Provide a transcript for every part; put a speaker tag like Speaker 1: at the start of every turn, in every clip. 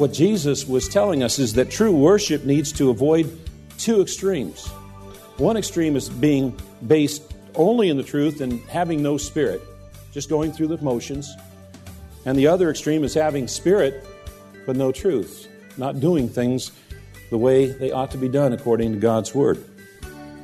Speaker 1: What Jesus was telling us is that true worship needs to avoid two extremes. One extreme is being based only in the truth and having no spirit, just going through the motions. And the other extreme is having spirit but no truth, not doing things the way they ought to be done according to God's Word.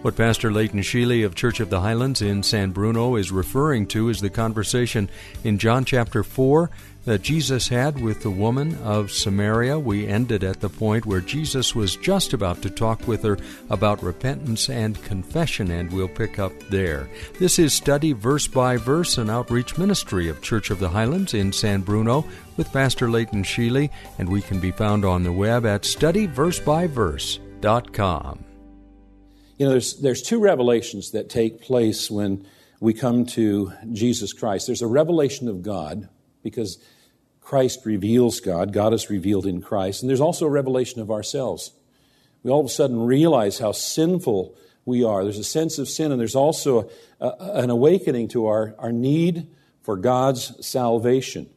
Speaker 2: What Pastor Leighton Sheely of Church of the Highlands in San Bruno is referring to is the conversation in John chapter 4 that Jesus had with the woman of Samaria. We ended at the point where Jesus was just about to talk with her about repentance and confession, and we'll pick up there. This is Study Verse by Verse, an outreach ministry of Church of the Highlands in San Bruno with Pastor Leighton Sheely, and we can be found on the web at studyversebyverse.com.
Speaker 1: You know, there's, there's two revelations that take place when we come to Jesus Christ. There's a revelation of God, because Christ reveals God, God is revealed in Christ, and there's also a revelation of ourselves. We all of a sudden realize how sinful we are. There's a sense of sin, and there's also a, a, an awakening to our, our need for God's salvation.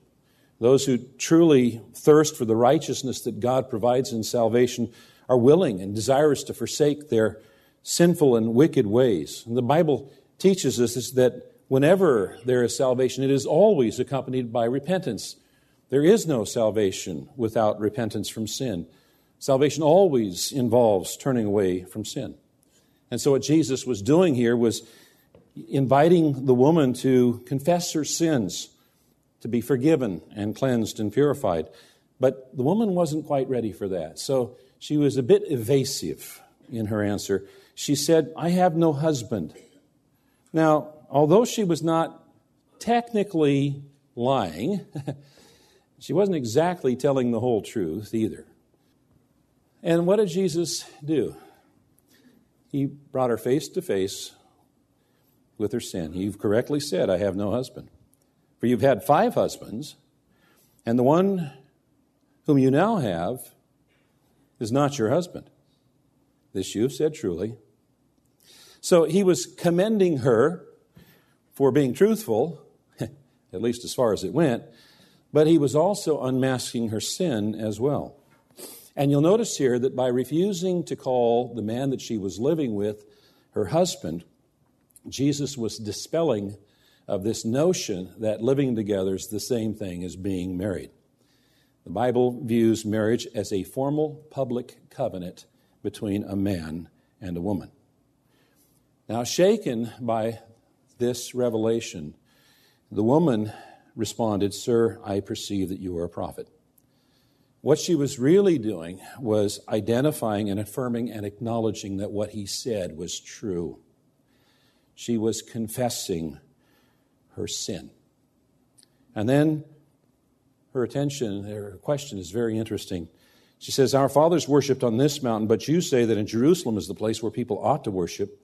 Speaker 1: Those who truly thirst for the righteousness that God provides in salvation are willing and desirous to forsake their sinful and wicked ways. And the Bible teaches us that whenever there is salvation, it is always accompanied by repentance. There is no salvation without repentance from sin. Salvation always involves turning away from sin. And so, what Jesus was doing here was inviting the woman to confess her sins, to be forgiven and cleansed and purified. But the woman wasn't quite ready for that. So, she was a bit evasive in her answer. She said, I have no husband. Now, although she was not technically lying, She wasn't exactly telling the whole truth either. And what did Jesus do? He brought her face to face with her sin. You've correctly said, I have no husband. For you've had five husbands, and the one whom you now have is not your husband. This you've said truly. So he was commending her for being truthful, at least as far as it went, but he was also unmasking her sin as well. And you'll notice here that by refusing to call the man that she was living with her husband, Jesus was dispelling of this notion that living together is the same thing as being married. The Bible views marriage as a formal public covenant between a man and a woman. Now, shaken by this revelation, the woman responded, Sir, I perceive that you are a prophet. What she was really doing was identifying and affirming and acknowledging that what he said was true. She was confessing her sin. And then her attention, her question is very interesting. She says, Our fathers worshipped on this mountain, but you say that in Jerusalem is the place where people ought to worship.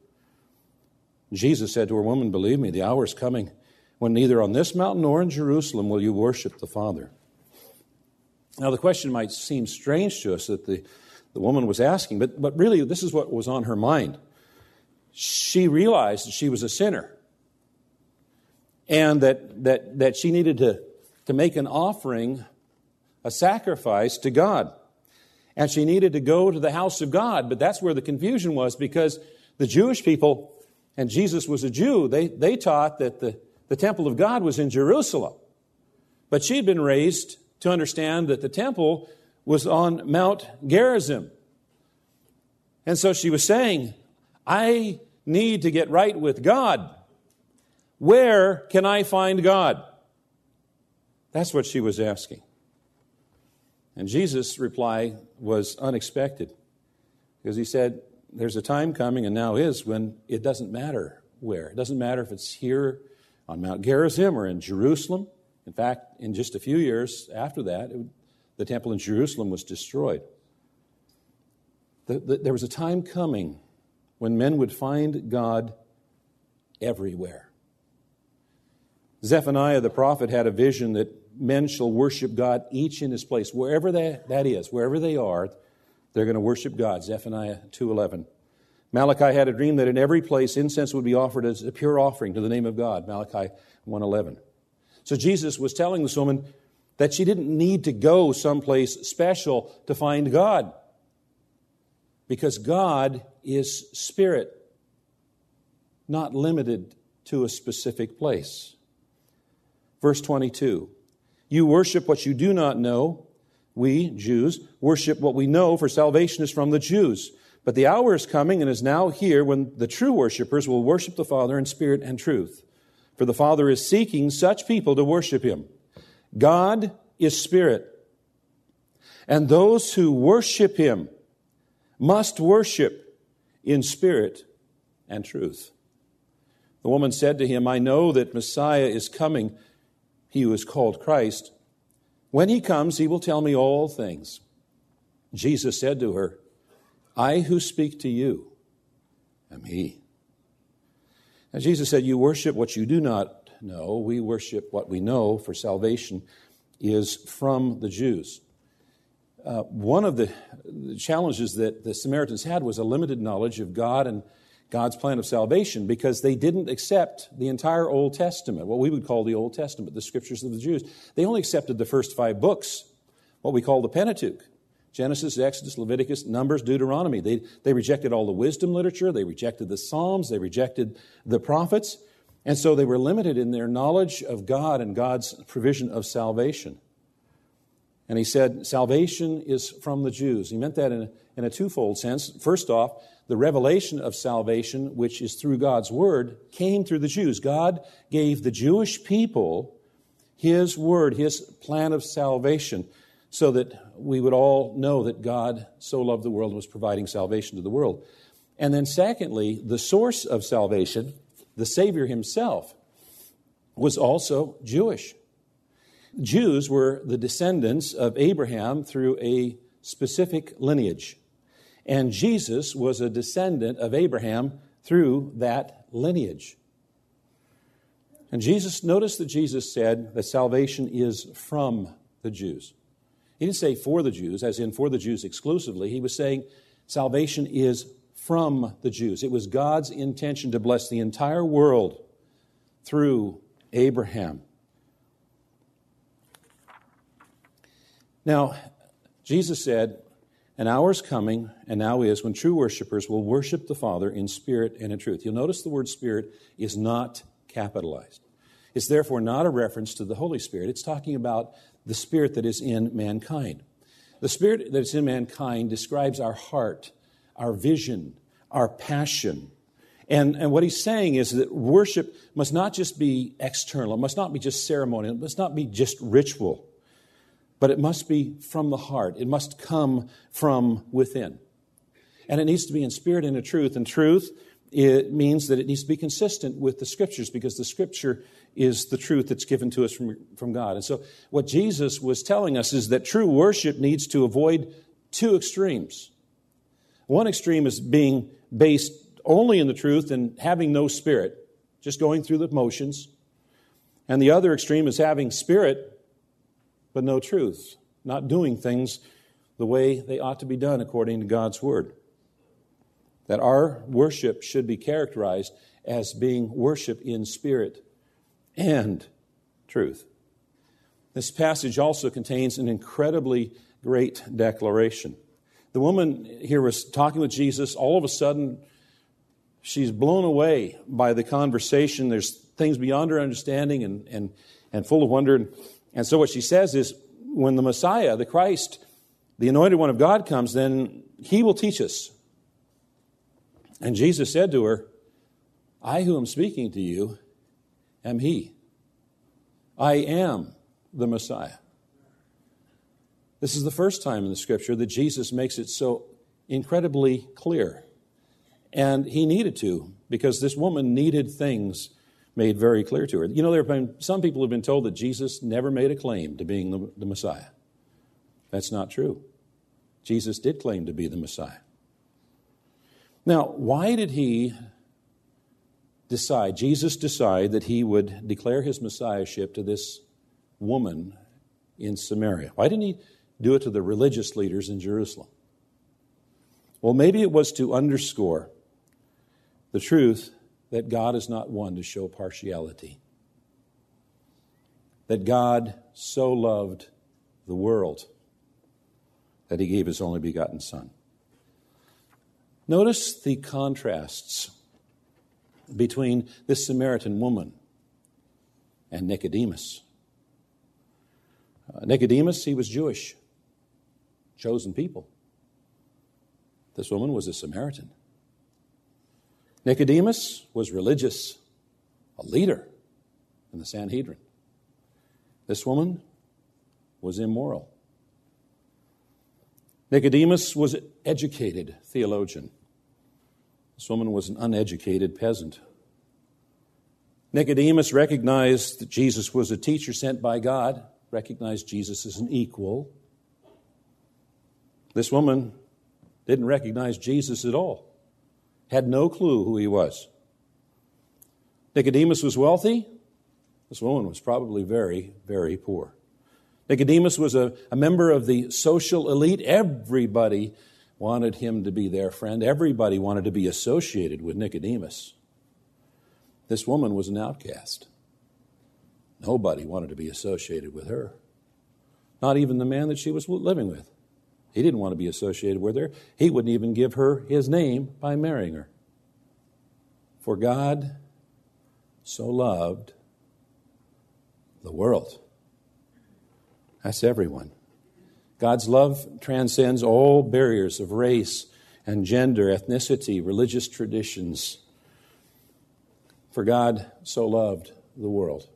Speaker 1: Jesus said to her, Woman, believe me, the hour is coming when neither on this mountain nor in Jerusalem will you worship the Father. Now, the question might seem strange to us that the, the woman was asking, but, but really, this is what was on her mind. She realized that she was a sinner and that, that, that she needed to, to make an offering, a sacrifice to God. And she needed to go to the house of God, but that's where the confusion was because the Jewish people, and Jesus was a Jew, they, they taught that the, the temple of God was in Jerusalem. But she'd been raised to understand that the temple was on Mount Gerizim. And so she was saying, I need to get right with God. Where can I find God? That's what she was asking. And Jesus' reply was unexpected because he said, There's a time coming, and now is, when it doesn't matter where. It doesn't matter if it's here on Mount Gerizim or in Jerusalem. In fact, in just a few years after that, it, the temple in Jerusalem was destroyed. The, the, there was a time coming when men would find God everywhere. Zephaniah the prophet had a vision that men shall worship God each in his place. Wherever that, that is, wherever they are, they're going to worship God. Zephaniah 2.11. Malachi had a dream that in every place incense would be offered as a pure offering to the name of God. Malachi 1.11. So Jesus was telling this woman that she didn't need to go someplace special to find God. Because God is spirit, not limited to a specific place. Verse 22 You worship what you do not know. We, Jews, worship what we know, for salvation is from the Jews. But the hour is coming and is now here when the true worshippers will worship the Father in spirit and truth. For the Father is seeking such people to worship him. God is spirit. And those who worship him must worship in spirit and truth. The woman said to him, I know that Messiah is coming, he who is called Christ. When he comes, he will tell me all things. Jesus said to her, I who speak to you am he. And Jesus said, You worship what you do not know. We worship what we know, for salvation is from the Jews. Uh, one of the, the challenges that the Samaritans had was a limited knowledge of God and God's plan of salvation because they didn't accept the entire Old Testament, what we would call the Old Testament, the scriptures of the Jews. They only accepted the first five books, what we call the Pentateuch Genesis, Exodus, Leviticus, Numbers, Deuteronomy. They, they rejected all the wisdom literature, they rejected the Psalms, they rejected the prophets, and so they were limited in their knowledge of God and God's provision of salvation. And he said, Salvation is from the Jews. He meant that in a, in a twofold sense. First off, the revelation of salvation, which is through God's Word, came through the Jews. God gave the Jewish people His Word, His plan of salvation, so that we would all know that God so loved the world and was providing salvation to the world. And then, secondly, the source of salvation, the Savior Himself, was also Jewish. Jews were the descendants of Abraham through a specific lineage. And Jesus was a descendant of Abraham through that lineage. And Jesus, notice that Jesus said that salvation is from the Jews. He didn't say for the Jews, as in for the Jews exclusively. He was saying salvation is from the Jews. It was God's intention to bless the entire world through Abraham. Now, Jesus said, An hour is coming, and now is, when true worshipers will worship the Father in spirit and in truth. You'll notice the word spirit is not capitalized. It's therefore not a reference to the Holy Spirit. It's talking about the spirit that is in mankind. The spirit that is in mankind describes our heart, our vision, our passion. And, and what he's saying is that worship must not just be external, it must not be just ceremonial, it must not be just ritual but it must be from the heart. It must come from within. And it needs to be in spirit and in truth. And truth, it means that it needs to be consistent with the scriptures because the scripture is the truth that's given to us from, from God. And so, what Jesus was telling us is that true worship needs to avoid two extremes. One extreme is being based only in the truth and having no spirit, just going through the motions. And the other extreme is having spirit but no truth, not doing things the way they ought to be done according to God's Word. That our worship should be characterized as being worship in spirit and truth. This passage also contains an incredibly great declaration. The woman here was talking with Jesus. All of a sudden, she's blown away by the conversation. There's things beyond her understanding and, and, and full of wonder. And so what she says is when the Messiah, the Christ, the anointed one of God comes, then he will teach us. And Jesus said to her, I who am speaking to you am he. I am the Messiah. This is the first time in the scripture that Jesus makes it so incredibly clear. And he needed to, because this woman needed things made very clear to her. You know, there have been some people who've been told that Jesus never made a claim to being the, the Messiah. That's not true. Jesus did claim to be the Messiah. Now, why did he decide, Jesus decide that he would declare his messiahship to this woman in Samaria? Why didn't he do it to the religious leaders in Jerusalem? Well, maybe it was to underscore the truth that God is not one to show partiality. That God so loved the world that he gave his only begotten Son. Notice the contrasts between this Samaritan woman and Nicodemus. Uh, Nicodemus, he was Jewish, chosen people. This woman was a Samaritan. Nicodemus was religious, a leader in the Sanhedrin. This woman was immoral. Nicodemus was an educated theologian. This woman was an uneducated peasant. Nicodemus recognized that Jesus was a teacher sent by God, recognized Jesus as an equal. This woman didn't recognize Jesus at all, had no clue who he was. Nicodemus was wealthy. This woman was probably very, very poor. Nicodemus was a, a member of the social elite. Everybody wanted him to be their friend. Everybody wanted to be associated with Nicodemus. This woman was an outcast. Nobody wanted to be associated with her. Not even the man that she was living with. He didn't want to be associated with her. He wouldn't even give her his name by marrying her. For God so loved the world. That's everyone. God's love transcends all barriers of race and gender, ethnicity, religious traditions. For God so loved the world.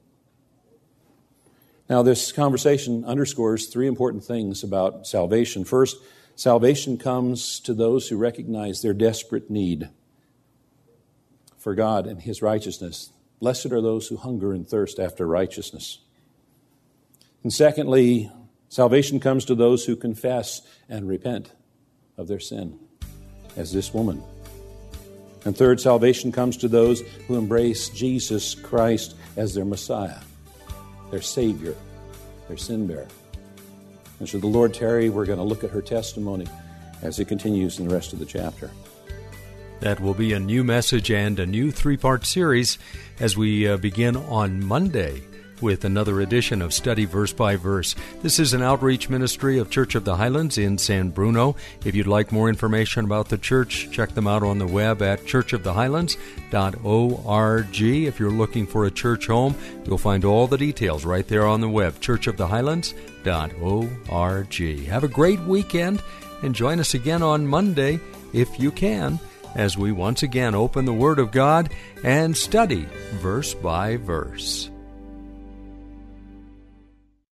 Speaker 1: Now, this conversation underscores three important things about salvation. First, salvation comes to those who recognize their desperate need for God and His righteousness. Blessed are those who hunger and thirst after righteousness. And secondly, Salvation comes to those who confess and repent of their sin, as this woman. And third, salvation comes to those who embrace Jesus Christ as their Messiah, their Savior, their sin bearer. And so the Lord Terry, we're going to look at her testimony as it continues in the rest of the chapter.
Speaker 2: That will be a new message and a new three part series as we uh, begin on Monday with another edition of Study Verse by Verse. This is an outreach ministry of Church of the Highlands in San Bruno. If you'd like more information about the church, check them out on the web at churchofthehighlands.org. If you're looking for a church home, you'll find all the details right there on the web, churchofthehighlands.org. Have a great weekend and join us again on Monday if you can as we once again open the Word of God and study verse by verse.